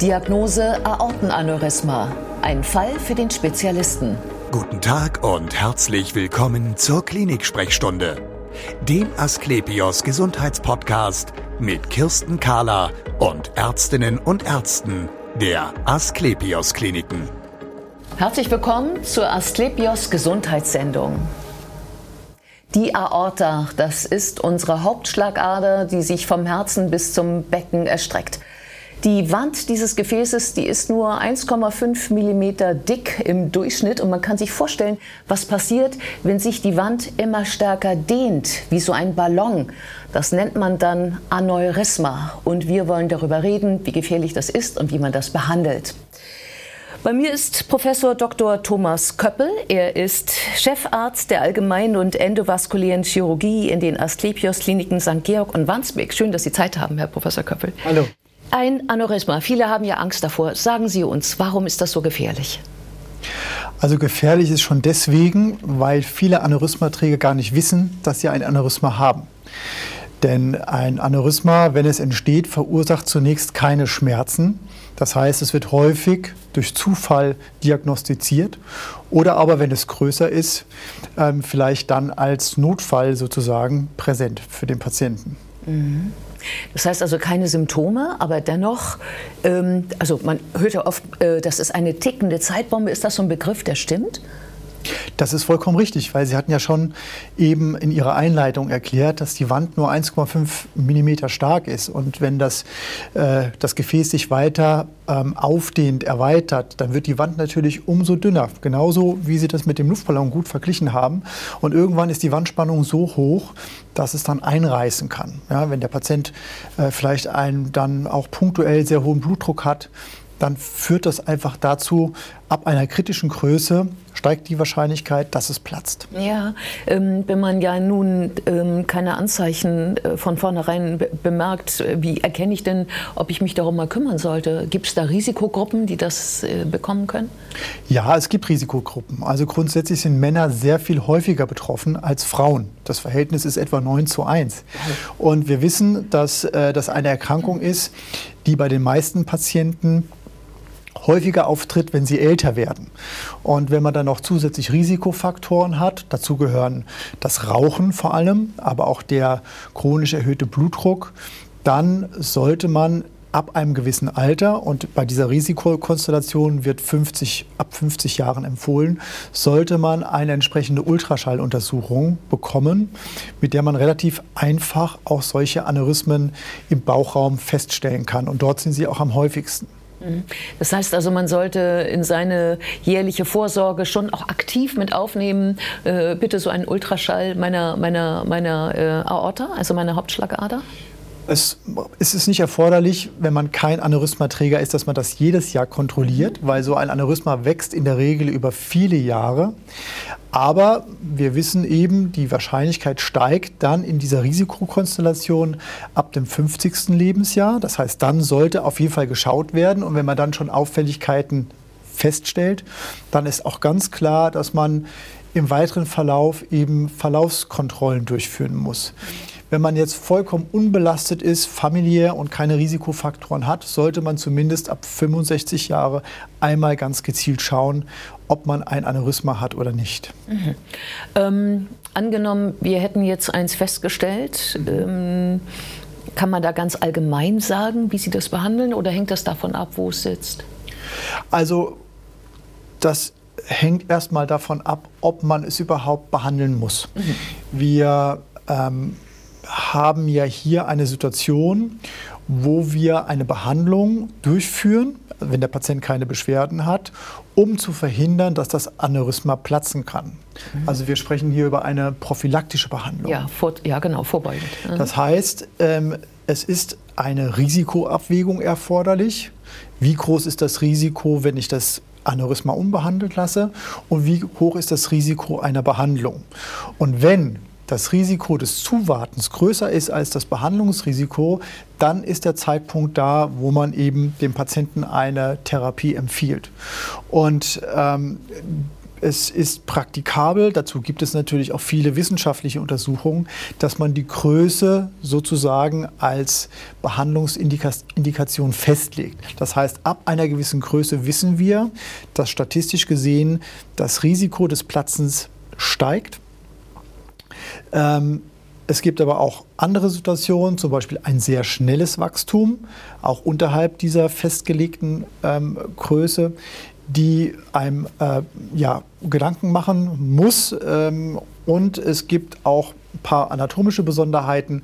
Diagnose Aortenaneurysma. Ein Fall für den Spezialisten. Guten Tag und herzlich willkommen zur Klinik-Sprechstunde, dem Asklepios Gesundheitspodcast mit Kirsten Kahler und Ärztinnen und Ärzten der Asklepios Kliniken. Herzlich willkommen zur Asklepios Gesundheitssendung. Die Aorta, das ist unsere Hauptschlagader, die sich vom Herzen bis zum Becken erstreckt. Die Wand dieses Gefäßes, die ist nur 1,5 Millimeter dick im Durchschnitt und man kann sich vorstellen, was passiert, wenn sich die Wand immer stärker dehnt, wie so ein Ballon. Das nennt man dann Aneurysma und wir wollen darüber reden, wie gefährlich das ist und wie man das behandelt. Bei mir ist Professor Dr. Thomas Köppel. Er ist Chefarzt der allgemeinen und endovaskulären Chirurgie in den Asklepios Kliniken St. Georg und Wandsbek. Schön, dass Sie Zeit haben, Herr Professor Köppel. Hallo. Ein Aneurysma. Viele haben ja Angst davor. Sagen Sie uns, warum ist das so gefährlich? Also gefährlich ist schon deswegen, weil viele Aneurysmaträger gar nicht wissen, dass sie ein Aneurysma haben. Denn ein Aneurysma, wenn es entsteht, verursacht zunächst keine Schmerzen. Das heißt, es wird häufig durch Zufall diagnostiziert oder aber, wenn es größer ist, ähm, vielleicht dann als Notfall sozusagen präsent für den Patienten. Mhm. Das heißt also keine Symptome, aber dennoch, ähm, also man hört ja oft, äh, das ist eine tickende Zeitbombe. Ist das so ein Begriff, der stimmt? Das ist vollkommen richtig, weil Sie hatten ja schon eben in Ihrer Einleitung erklärt, dass die Wand nur 1,5 Millimeter stark ist. Und wenn das, äh, das Gefäß sich weiter ähm, aufdehnt, erweitert, dann wird die Wand natürlich umso dünner. Genauso wie Sie das mit dem Luftballon gut verglichen haben. Und irgendwann ist die Wandspannung so hoch, dass es dann einreißen kann. Ja, wenn der Patient äh, vielleicht einen dann auch punktuell sehr hohen Blutdruck hat, dann führt das einfach dazu, ab einer kritischen Größe steigt die Wahrscheinlichkeit, dass es platzt. Ja, ähm, wenn man ja nun ähm, keine Anzeichen äh, von vornherein be bemerkt, äh, wie erkenne ich denn, ob ich mich darum mal kümmern sollte? Gibt es da Risikogruppen, die das äh, bekommen können? Ja, es gibt Risikogruppen. Also grundsätzlich sind Männer sehr viel häufiger betroffen als Frauen. Das Verhältnis ist etwa 9 zu 1. Und wir wissen, dass äh, das eine Erkrankung ist, die bei den meisten Patienten häufiger auftritt, wenn sie älter werden. Und wenn man dann noch zusätzlich Risikofaktoren hat, dazu gehören das Rauchen vor allem, aber auch der chronisch erhöhte Blutdruck, dann sollte man ab einem gewissen Alter und bei dieser Risikokonstellation wird 50, ab 50 Jahren empfohlen, sollte man eine entsprechende Ultraschalluntersuchung bekommen, mit der man relativ einfach auch solche Aneurysmen im Bauchraum feststellen kann. Und dort sind sie auch am häufigsten. Mhm. Das heißt also, man sollte in seine jährliche Vorsorge schon auch aktiv mit aufnehmen, äh, bitte so einen Ultraschall meiner, meiner, meiner äh, Aorta, also meiner Hauptschlagader? Es, es, ist nicht erforderlich, wenn man kein Aneurysmaträger ist, dass man das jedes Jahr kontrolliert, weil so ein Aneurysma wächst in der Regel über viele Jahre. Aber wir wissen eben, die Wahrscheinlichkeit steigt dann in dieser Risikokonstellation ab dem 50. Lebensjahr. Das heißt, dann sollte auf jeden Fall geschaut werden. Und wenn man dann schon Auffälligkeiten feststellt, dann ist auch ganz klar, dass man im weiteren Verlauf eben Verlaufskontrollen durchführen muss. Wenn man jetzt vollkommen unbelastet ist, familiär und keine Risikofaktoren hat, sollte man zumindest ab 65 Jahre einmal ganz gezielt schauen, ob man ein Aneurysma hat oder nicht. Mhm. Ähm, angenommen, wir hätten jetzt eins festgestellt. Ähm, kann man da ganz allgemein sagen, wie Sie das behandeln oder hängt das davon ab, wo es sitzt? Also das hängt erstmal davon ab, ob man es überhaupt behandeln muss. Mhm. Wir ähm, haben ja hier eine Situation, wo wir eine Behandlung durchführen, wenn der Patient keine Beschwerden hat, um zu verhindern, dass das Aneurysma platzen kann. Mhm. Also wir sprechen hier über eine prophylaktische Behandlung. Ja, vor, ja genau, vorbeugend. Mhm. Das heißt, ähm, es ist eine Risikoabwägung erforderlich. Wie groß ist das Risiko, wenn ich das Aneurysma unbehandelt lasse und wie hoch ist das Risiko einer Behandlung. Und wenn das Risiko des Zuwartens größer ist als das Behandlungsrisiko, dann ist der Zeitpunkt da, wo man eben dem Patienten eine Therapie empfiehlt. Und ähm, es ist praktikabel, dazu gibt es natürlich auch viele wissenschaftliche Untersuchungen, dass man die Größe sozusagen als Behandlungsindikation festlegt. Das heißt, ab einer gewissen Größe wissen wir, dass statistisch gesehen das Risiko des Platzens steigt. Ähm, es gibt aber auch andere Situationen, zum Beispiel ein sehr schnelles Wachstum, auch unterhalb dieser festgelegten ähm, Größe, die einem äh, ja, Gedanken machen muss. Ähm, und es gibt auch ein paar anatomische Besonderheiten.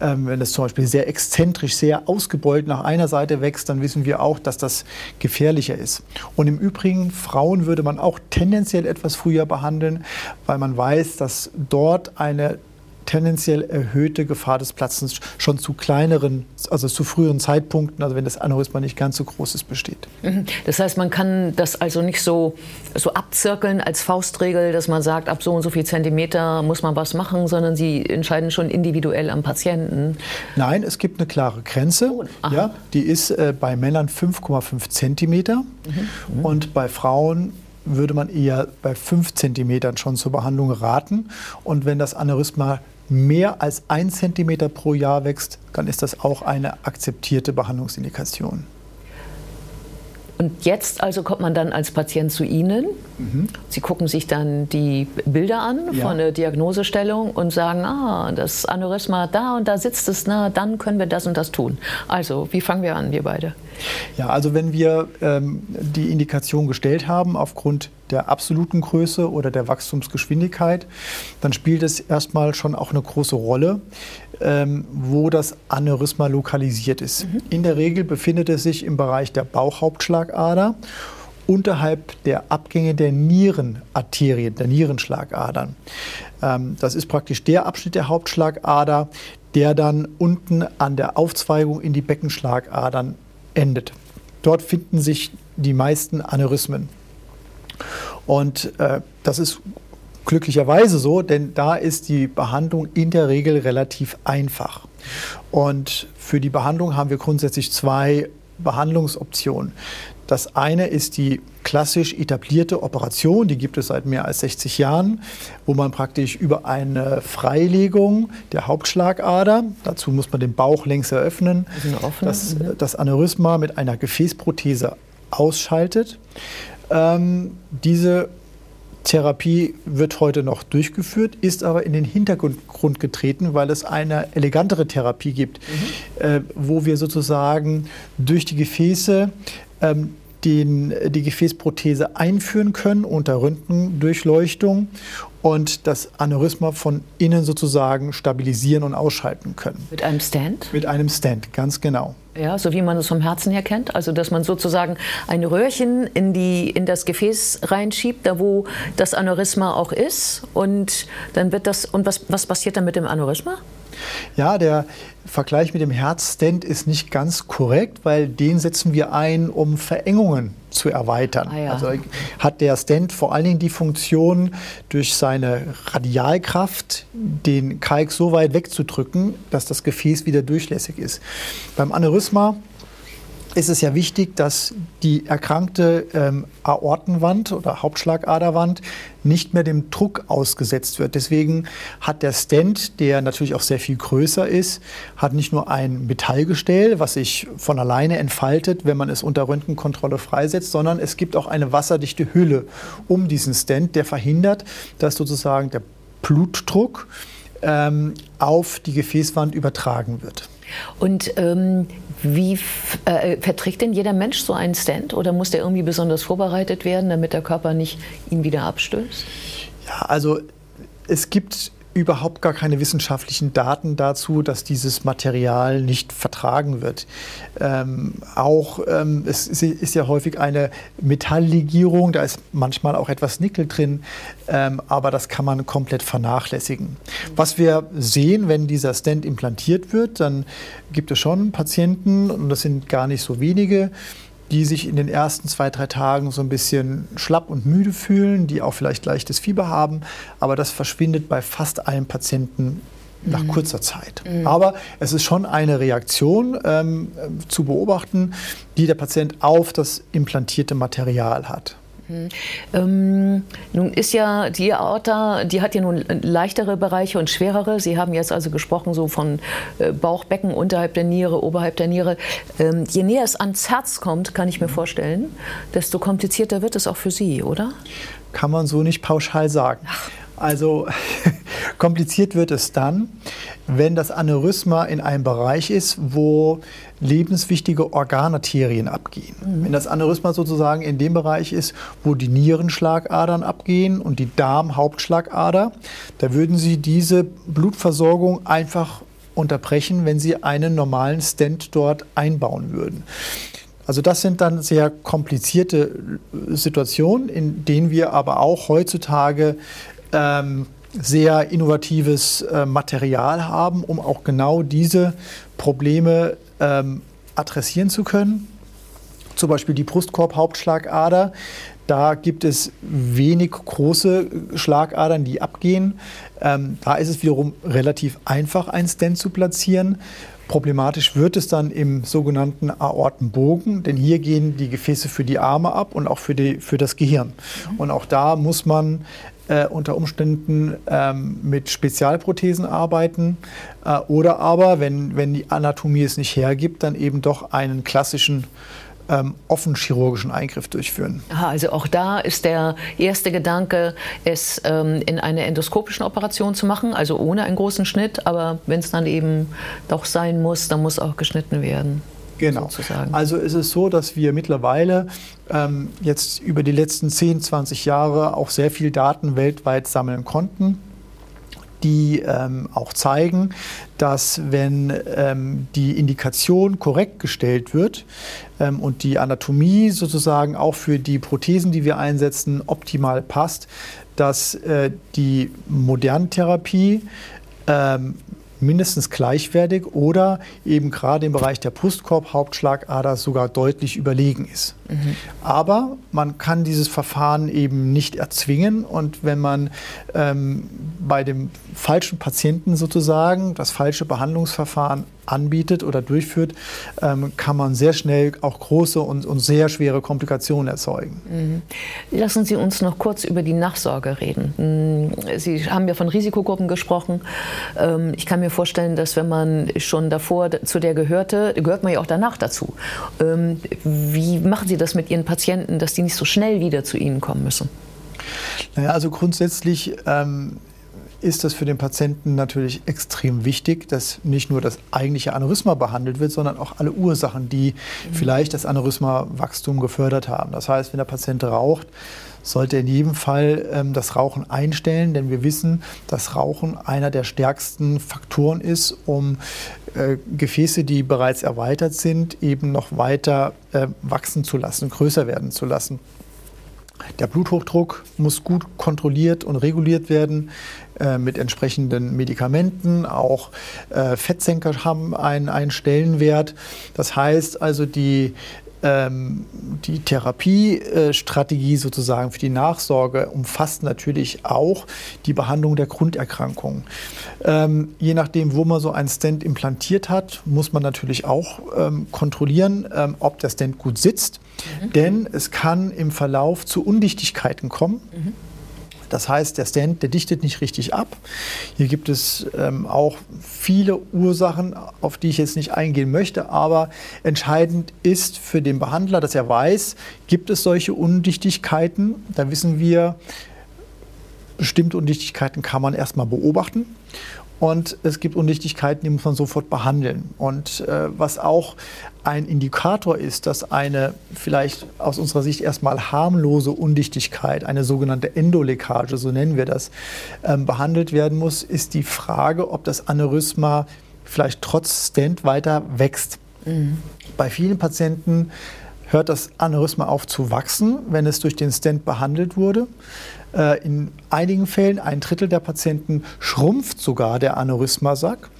Ähm, wenn es zum Beispiel sehr exzentrisch, sehr ausgebeult nach einer Seite wächst, dann wissen wir auch, dass das gefährlicher ist. Und im Übrigen, Frauen würde man auch tendenziell etwas früher behandeln, weil man weiß, dass dort eine tendenziell erhöhte Gefahr des Platzens schon zu kleineren, also zu früheren Zeitpunkten, also wenn das Aneurysma nicht ganz so groß ist, besteht. Mhm. Das heißt, man kann das also nicht so, so abzirkeln als Faustregel, dass man sagt, ab so und so viel Zentimeter muss man was machen, sondern Sie entscheiden schon individuell am Patienten. Nein, es gibt eine klare Grenze. Oh, ja, die ist äh, bei Männern 5,5 Zentimeter mhm. und bei Frauen würde man eher bei 5 Zentimetern schon zur Behandlung raten. Und wenn das Aneurysma mehr als ein Zentimeter pro Jahr wächst, dann ist das auch eine akzeptierte Behandlungsindikation. Und jetzt also kommt man dann als Patient zu Ihnen. Mhm. Sie gucken sich dann die Bilder an ja. von der Diagnosestellung und sagen, ah, das Aneurysma da und da sitzt es, na, dann können wir das und das tun. Also, wie fangen wir an, wir beide? Ja, also wenn wir ähm, die Indikation gestellt haben aufgrund der absoluten Größe oder der Wachstumsgeschwindigkeit, dann spielt es erstmal schon auch eine große Rolle, ähm, wo das Aneurysma lokalisiert ist. Mhm. In der Regel befindet es sich im Bereich der Bauchhauptschlagader unterhalb der Abgänge der Nierenarterien, der Nierenschlagadern. Ähm, das ist praktisch der Abschnitt der Hauptschlagader, der dann unten an der Aufzweigung in die Beckenschlagadern endet. Dort finden sich die meisten Aneurysmen. Und äh, das ist glücklicherweise so, denn da ist die Behandlung in der Regel relativ einfach. Und für die Behandlung haben wir grundsätzlich zwei Behandlungsoptionen. Das eine ist die klassisch etablierte Operation, die gibt es seit mehr als 60 Jahren, wo man praktisch über eine Freilegung der Hauptschlagader, dazu muss man den Bauch längs eröffnen, das, das Aneurysma mit einer Gefäßprothese ausschaltet. Ähm, diese Therapie wird heute noch durchgeführt, ist aber in den Hintergrund getreten, weil es eine elegantere Therapie gibt, mhm. äh, wo wir sozusagen durch die Gefäße ähm, den, die Gefäßprothese einführen können unter Röntgendurchleuchtung und das Aneurysma von innen sozusagen stabilisieren und ausschalten können. Mit einem Stand? Mit einem Stand, ganz genau. Ja, so wie man es vom Herzen her kennt. Also, dass man sozusagen ein Röhrchen in, die, in das Gefäß reinschiebt, da wo das Aneurysma auch ist. Und dann wird das. Und was, was passiert dann mit dem Aneurysma? Ja, der Vergleich mit dem Herzstent ist nicht ganz korrekt, weil den setzen wir ein, um Verengungen zu erweitern. Ah ja. Also hat der Stent vor allen Dingen die Funktion, durch seine Radialkraft den Kalk so weit wegzudrücken, dass das Gefäß wieder durchlässig ist. Beim Aneurysma ist es ja wichtig, dass die erkrankte ähm, Aortenwand oder Hauptschlagaderwand nicht mehr dem Druck ausgesetzt wird. Deswegen hat der Stent, der natürlich auch sehr viel größer ist, hat nicht nur ein Metallgestell, was sich von alleine entfaltet, wenn man es unter Röntgenkontrolle freisetzt, sondern es gibt auch eine wasserdichte Hülle um diesen Stent, der verhindert, dass sozusagen der Blutdruck ähm, auf die Gefäßwand übertragen wird. Und ähm, wie äh, verträgt denn jeder Mensch so einen Stand oder muss der irgendwie besonders vorbereitet werden, damit der Körper nicht ihn wieder abstößt? Ja, also es gibt überhaupt gar keine wissenschaftlichen Daten dazu, dass dieses Material nicht vertragen wird. Ähm, auch ähm, es ist ja häufig eine Metalllegierung, da ist manchmal auch etwas Nickel drin, ähm, aber das kann man komplett vernachlässigen. Was wir sehen, wenn dieser Stent implantiert wird, dann gibt es schon Patienten, und das sind gar nicht so wenige, die sich in den ersten zwei, drei Tagen so ein bisschen schlapp und müde fühlen, die auch vielleicht leichtes Fieber haben. Aber das verschwindet bei fast allen Patienten nach mhm. kurzer Zeit. Mhm. Aber es ist schon eine Reaktion ähm, zu beobachten, die der Patient auf das implantierte Material hat. Mhm. Ähm, nun ist ja die Aorta, die hat ja nun leichtere Bereiche und schwerere. Sie haben jetzt also gesprochen so von äh, Bauchbecken unterhalb der Niere, oberhalb der Niere. Ähm, je näher es ans Herz kommt, kann ich mir vorstellen, desto komplizierter wird es auch für Sie, oder? Kann man so nicht pauschal sagen. Ach. Also kompliziert wird es dann, wenn das Aneurysma in einem Bereich ist, wo lebenswichtige Organarterien abgehen. Mhm. Wenn das Aneurysma sozusagen in dem Bereich ist, wo die Nierenschlagadern abgehen und die Darmhauptschlagader, da würden Sie diese Blutversorgung einfach unterbrechen, wenn Sie einen normalen Stent dort einbauen würden. Also das sind dann sehr komplizierte Situationen, in denen wir aber auch heutzutage ähm, sehr innovatives äh, Material haben, um auch genau diese Probleme ähm, adressieren zu können. Zum Beispiel die Brustkorb-Hauptschlagader. Da gibt es wenig große Schlagadern, die abgehen. Ähm, da ist es wiederum relativ einfach, einen Stent zu platzieren. Problematisch wird es dann im sogenannten Aortenbogen, denn hier gehen die Gefäße für die Arme ab und auch für, die, für das Gehirn. Und auch da muss man äh, unter Umständen ähm, mit Spezialprothesen arbeiten äh, oder aber, wenn, wenn die Anatomie es nicht hergibt, dann eben doch einen klassischen ähm, offen chirurgischen Eingriff durchführen. Aha, also auch da ist der erste Gedanke, es ähm, in einer endoskopischen Operation zu machen, also ohne einen großen Schnitt, aber wenn es dann eben doch sein muss, dann muss auch geschnitten werden. Genau. Sozusagen. Also ist es so, dass wir mittlerweile ähm, jetzt über die letzten 10, 20 Jahre auch sehr viel Daten weltweit sammeln konnten die ähm, auch zeigen, dass wenn ähm, die Indikation korrekt gestellt wird ähm, und die Anatomie sozusagen auch für die Prothesen, die wir einsetzen, optimal passt, dass äh, die moderne Therapie ähm, mindestens gleichwertig oder eben gerade im Bereich der Brustkorb-Hauptschlagader sogar deutlich überlegen ist. Mhm. Aber man kann dieses Verfahren eben nicht erzwingen und wenn man ähm, bei dem falschen Patienten sozusagen das falsche Behandlungsverfahren anbietet oder durchführt, ähm, kann man sehr schnell auch große und, und sehr schwere Komplikationen erzeugen. Mhm. Lassen Sie uns noch kurz über die Nachsorge reden. Hm, Sie haben ja von Risikogruppen gesprochen. Ähm, ich kann mir vorstellen, dass wenn man schon davor zu der gehörte, gehört man ja auch danach dazu. Ähm, wie machen Sie das mit Ihren Patienten, dass die nicht so schnell wieder zu Ihnen kommen müssen? Naja, also grundsätzlich ähm, ist das für den Patienten natürlich extrem wichtig, dass nicht nur das eigentliche Aneurysma behandelt wird, sondern auch alle Ursachen, die mhm. vielleicht das Aneurysmawachstum gefördert haben. Das heißt, wenn der Patient raucht, sollte er in jedem Fall ähm, das Rauchen einstellen, denn wir wissen, dass Rauchen einer der stärksten Faktoren ist, um äh, Gefäße, die bereits erweitert sind, eben noch weiter äh, wachsen zu lassen, größer werden zu lassen. Der Bluthochdruck muss gut kontrolliert und reguliert werden äh, mit entsprechenden Medikamenten. Auch äh, Fettsenker haben einen, einen Stellenwert. Das heißt also, die die Therapiestrategie sozusagen für die Nachsorge umfasst natürlich auch die Behandlung der Grunderkrankungen. Ähm, je nachdem, wo man so einen Stent implantiert hat, muss man natürlich auch ähm, kontrollieren, ähm, ob der Stent gut sitzt. Mhm. Denn es kann im Verlauf zu Undichtigkeiten kommen. Mhm. Das heißt, der Stent, der dichtet nicht richtig ab. Hier gibt es ähm, auch viele Ursachen, auf die ich jetzt nicht eingehen möchte, aber entscheidend ist für den Behandler, dass er weiß, gibt es solche Undichtigkeiten. Da wissen wir, bestimmte Undichtigkeiten kann man erstmal beobachten und es gibt Undichtigkeiten, die muss man sofort behandeln. Und äh, was auch ein Indikator ist, dass eine vielleicht aus unserer Sicht erstmal harmlose Undichtigkeit, eine sogenannte Endoleckage, so nennen wir das, ähm, behandelt werden muss, ist die Frage, ob das Aneurysma vielleicht trotz Stent weiter wächst. Mhm. Bei vielen Patienten hört das Aneurysma auf zu wachsen, wenn es durch den Stent behandelt wurde. Äh, in einigen Fällen, ein Drittel der Patienten, schrumpft sogar der Aneurysmasack.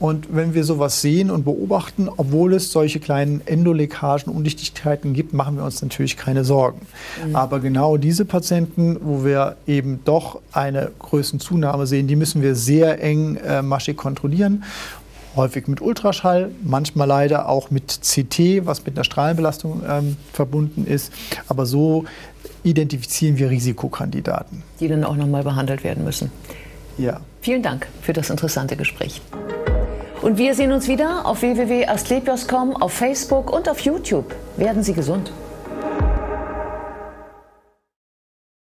Und wenn wir sowas sehen und beobachten, obwohl es solche kleinen Endoleckagen, Undichtigkeiten gibt, machen wir uns natürlich keine Sorgen. Mhm. Aber genau diese Patienten, wo wir eben doch eine Größenzunahme sehen, die müssen wir sehr eng äh, maschig kontrollieren. Häufig mit Ultraschall, manchmal leider auch mit CT, was mit einer Strahlenbelastung ähm, verbunden ist. Aber so identifizieren wir Risikokandidaten. Die dann auch nochmal behandelt werden müssen. Ja. Vielen Dank für das interessante Gespräch. Und wir sehen uns wieder auf www.asklepios.com, auf Facebook und auf YouTube. Werden Sie gesund.